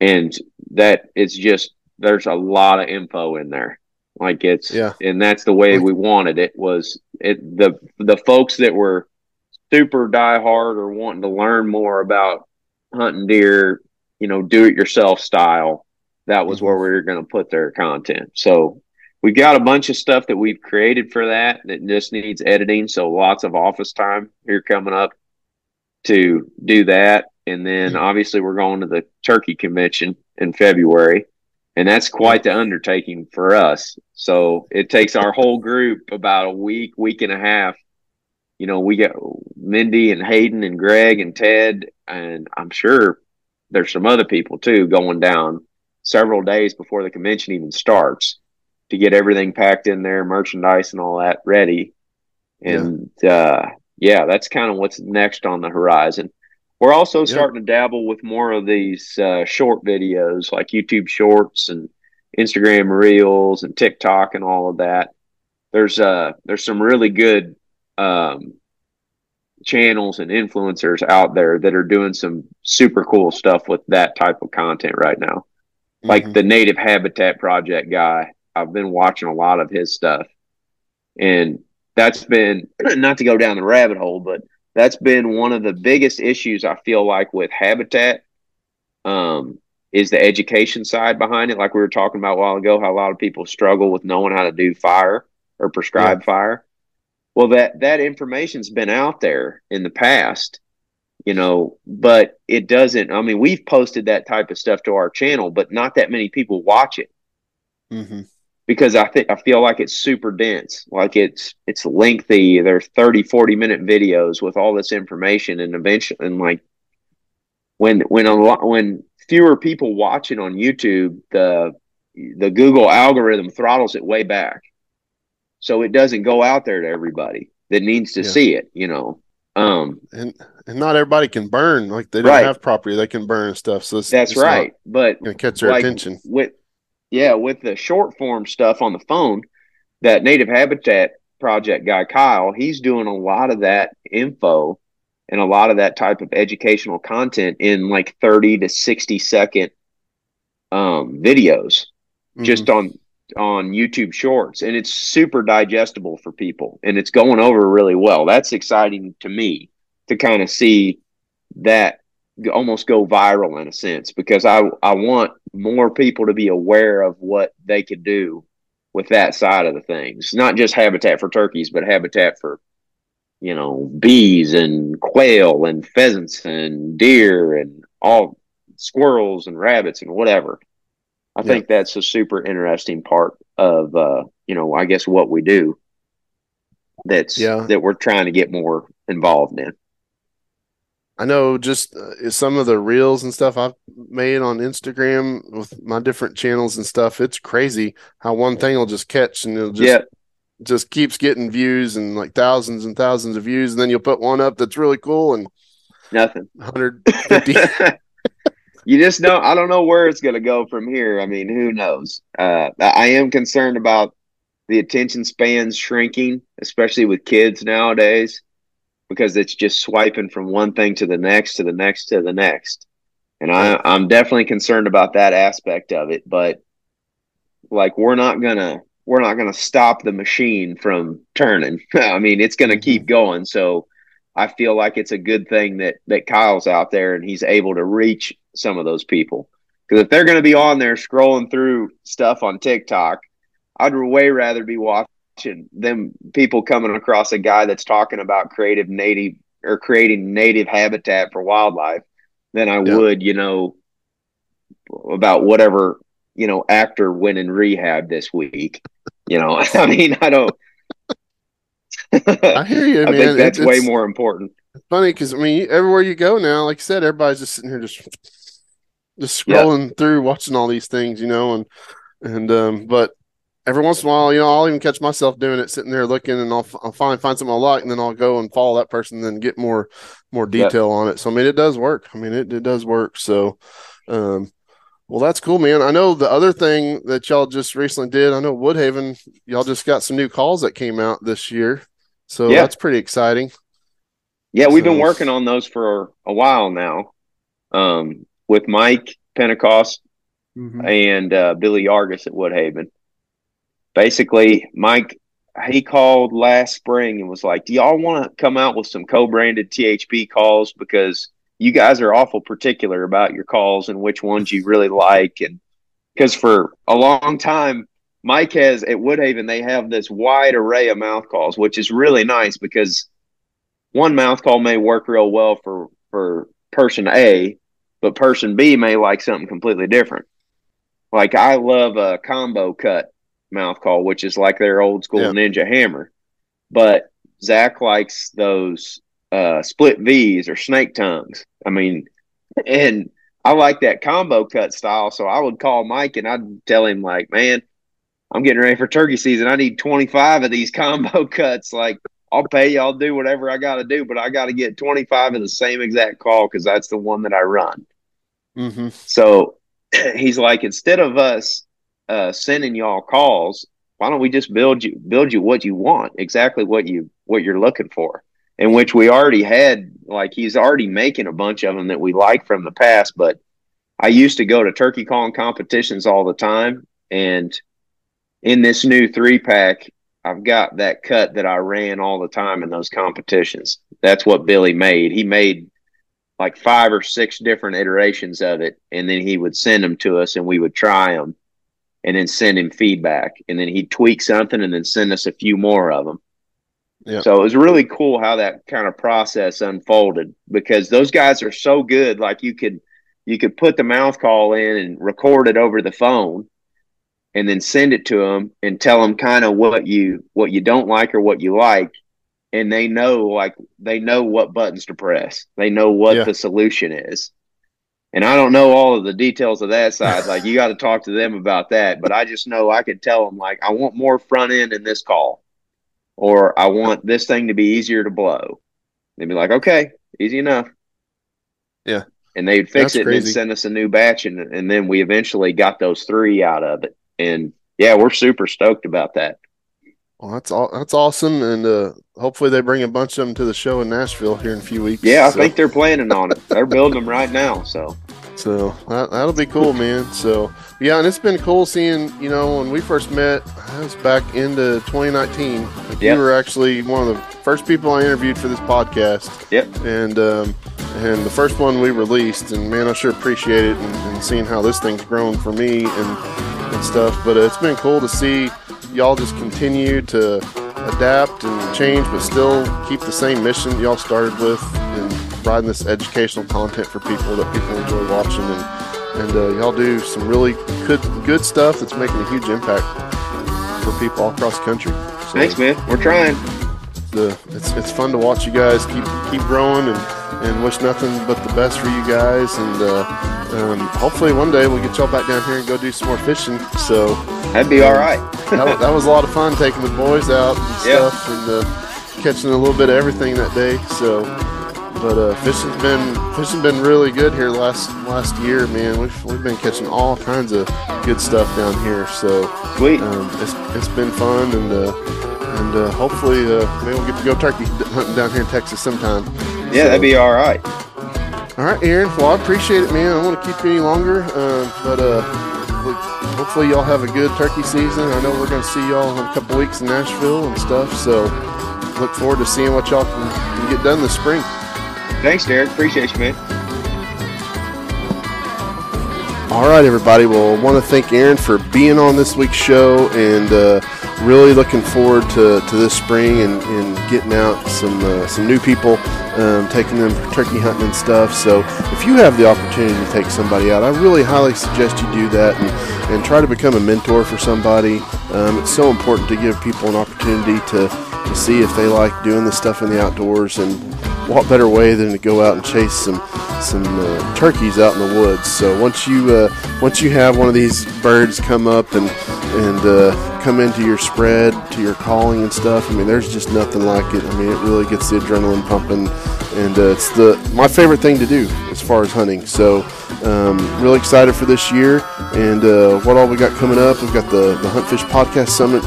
and that it's just there's a lot of info in there. Like it's yeah, and that's the way we wanted it. Was it the the folks that were super diehard or wanting to learn more about hunting deer, you know, do it yourself style. That was mm-hmm. where we were going to put their content. So we've got a bunch of stuff that we've created for that that just needs editing. So lots of office time here coming up to do that. And then obviously we're going to the turkey convention in February and that's quite the undertaking for us. So it takes our whole group about a week, week and a half. You know, we got Mindy and Hayden and Greg and Ted, and I'm sure there's some other people too going down several days before the convention even starts to get everything packed in there, merchandise and all that ready. And yeah, uh, yeah that's kind of what's next on the horizon. We're also starting to dabble with more of these uh, short videos like YouTube Shorts and Instagram Reels and TikTok and all of that. There's uh there's some really good um, channels and influencers out there that are doing some super cool stuff with that type of content right now. Mm-hmm. Like the Native Habitat Project guy, I've been watching a lot of his stuff, and that's been not to go down the rabbit hole, but that's been one of the biggest issues I feel like with habitat um, is the education side behind it. Like we were talking about a while ago, how a lot of people struggle with knowing how to do fire or prescribe yeah. fire. Well, that that information's been out there in the past, you know, but it doesn't. I mean, we've posted that type of stuff to our channel, but not that many people watch it. Mm-hmm because I think I feel like it's super dense. Like it's it's lengthy. They're 30, 40 minute videos with all this information and eventually and like when when a lot when fewer people watch it on YouTube, the the Google algorithm throttles it way back. So it doesn't go out there to everybody that needs to yeah. see it, you know. Um and and not everybody can burn like they don't right. have property they can burn stuff. So that's it's right. But catch their like, attention. With yeah, with the short form stuff on the phone, that Native Habitat Project guy, Kyle, he's doing a lot of that info and a lot of that type of educational content in like 30 to 60 second um, videos mm-hmm. just on on YouTube Shorts, and it's super digestible for people, and it's going over really well. That's exciting to me to kind of see that almost go viral in a sense because I I want more people to be aware of what they could do with that side of the things. Not just habitat for turkeys, but habitat for you know bees and quail and pheasants and deer and all squirrels and rabbits and whatever. I yeah. think that's a super interesting part of uh, you know I guess what we do. That's yeah. that we're trying to get more involved in. I know just uh, some of the reels and stuff I've made on Instagram with my different channels and stuff. It's crazy how one thing will just catch and it'll just yeah. just keeps getting views and like thousands and thousands of views, and then you'll put one up that's really cool and nothing. 150. you just know I don't know where it's going to go from here. I mean, who knows? Uh, I am concerned about the attention spans shrinking, especially with kids nowadays because it's just swiping from one thing to the next to the next to the next. And I, I'm definitely concerned about that aspect of it. But like, we're not gonna we're not gonna stop the machine from turning. I mean, it's gonna keep mm-hmm. going. So I feel like it's a good thing that that Kyle's out there and he's able to reach some of those people. Because if they're going to be on there scrolling through stuff on TikTok, I'd way rather be watching watching them people coming across a guy that's talking about creative native or creating native habitat for wildlife than I Yeah. would, you know, about whatever, you know, actor went in rehab this week. You know, I mean, I don't I hear you, I man. think that's It- way more important. funny because I mean, everywhere you go now, like you said, everybody's just sitting here just just Yeah. scrolling through, watching all these things, you know, and and um, but every once in a while, you know, I'll even catch myself doing it, sitting there looking, and I'll, f- I'll find find something I like, and then I'll go and follow that person, and then get more more Yeah. detail on it. So I mean, it does work. I mean, it it does work. So, um, well, that's cool, man. I know the other thing that y'all just recently did. I know Woodhaven, y'all just got some new calls that came out this year, so Yeah. that's pretty exciting. Yeah, we've been working on those for a while now. Um, with Mike Pentecost and uh, Billy Yargus at Woodhaven. Basically, Mike he called last spring and was like, "Do y'all want to come out with some co-branded THP calls because you guys are awful particular about your calls and which ones you really like?" And because for a long time, Mike has at Woodhaven they have this wide array of mouth calls, which is really nice because one mouth call may work real well for for person A, but person B may like something completely different. Like I love a combo cut mouth call, which is like their old school Yeah. ninja hammer. But Zach likes those uh, split V's or snake tongues. I mean, and I like that combo cut style. So I would call Mike and I'd tell him like, man, I'm getting ready for turkey season. I need 25 of these combo cuts. Like I'll pay you. I'll do whatever I got to do, but I got to get 25 of the same exact call because that's the one that I run. Mm-hmm. So he's like, instead of us uh, sending y'all calls, why don't we just build you build you what you want, exactly what you what you're looking for, in which we already had. Like he's already making a bunch of them that we like from the past. But I used to go to turkey calling competitions all the time, and in this new three pack, I've got that cut that I ran all the time in those competitions. That's what Billy made. He made like five or six different iterations of it, and then he would send them to us, and we would try them, and then send him feedback, and then he'd tweak something, and then send us a few more of them. Yeah. So it was really cool how that kind of process unfolded because those guys are so good. Like you could you could put the mouth call in and record it over the phone, and then send it to them and tell them kind of what you what you don't like or what you like, and they know like they know what buttons to press. They know what Yeah. the solution is. And I don't know all of the details of that side. Like you got to talk to them about that. But I just know I could tell them like I want more front end in this call, or I want this thing to be easier to blow. They'd be like, okay, easy enough. Yeah. And they'd fix That's it and crazy. then send us a new batch, and and then we eventually got those three out of it. And yeah, we're super stoked about that. Well, that's all. That's awesome, and uh, hopefully they bring a bunch of them to the show in Nashville here in a few weeks. Yeah, I So- think they're planning on it. They're building them right now. So So that, that'll be cool, man. So yeah, and it's been cool seeing you know when we first met. That was back into 2019. Like, Yeah. You were actually one of the first people I interviewed for this podcast. Yep. And um, and the first one we released, and man, I sure appreciate it and, and seeing how this thing's grown for me and and stuff. But uh, it's been cool to see y'all just continue to adapt and change, but still keep the same mission y'all started with and providing this educational content for people that people enjoy watching. And, and uh, y'all do some really good, good stuff that's making a huge impact for people all across the country. So thanks, man. We're trying. The, it's, it's fun to watch you guys keep keep growing and, and wish nothing but the best for you guys. And uh, um, hopefully one day we'll get y'all back down here and go do some more fishing. So That'd be all right. that, that was a lot of fun taking the boys out and stuff and uh, catching a little bit of everything that day. So, but uh, fishing's been fishing been really good here last last year, man. We've we've been catching all kinds of good stuff down here. So Sweet. um, it's it's been fun and uh, and uh, hopefully uh, maybe we'll get to go turkey hunting down here in Texas sometime. yeah, that'd be all right. All right, Aaron. Well, I appreciate it, man. I don't want to keep you any longer, uh, but uh, hopefully y'all have a good turkey season. I know we're going to see y'all in a couple weeks in Nashville and stuff. So look forward to seeing what y'all can, can get done this spring. Thanks, Derek. Appreciate you, man. All right, everybody. Well, I want to thank Aaron for being on this week's show, and uh, really looking forward to, to this spring and, and getting out some uh, some new people, um, taking them turkey hunting and stuff. So if you have the opportunity to take somebody out, I really highly suggest you do that and, and try to become a mentor for somebody. Um, it's so important to give people an opportunity to, to see if they like doing the stuff in the outdoors and what better way than to go out and chase some some uh, turkeys out in the woods. So once you uh, once you have one of these birds come up and and uh, come into your spread to your calling and stuff, I mean, there's just nothing like it. I mean, it really gets the adrenaline pumping, and uh, it's the my favorite thing to do as far as hunting. So um, really excited for this year and uh, what all we got coming up. We've got the the Huntfish Podcast Summit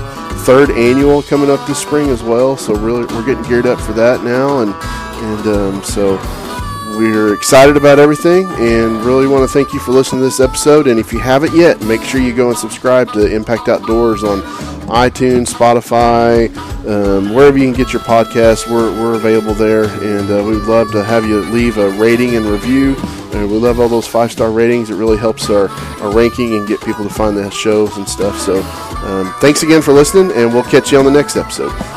third annual coming up this spring as well. So really, we're getting geared up for that now, and and um, so we're excited about everything and really want to thank you for listening to this episode. And if you haven't yet, make sure you go and subscribe to Impact Outdoors on iTunes, Spotify, um, wherever you can get your podcasts. We're, we're available there, and uh, we'd love to have you leave a rating and review. And we love all those five star ratings. It really helps our, our ranking and get people to find the shows and stuff. So um, thanks again for listening, and we'll catch you on the next episode.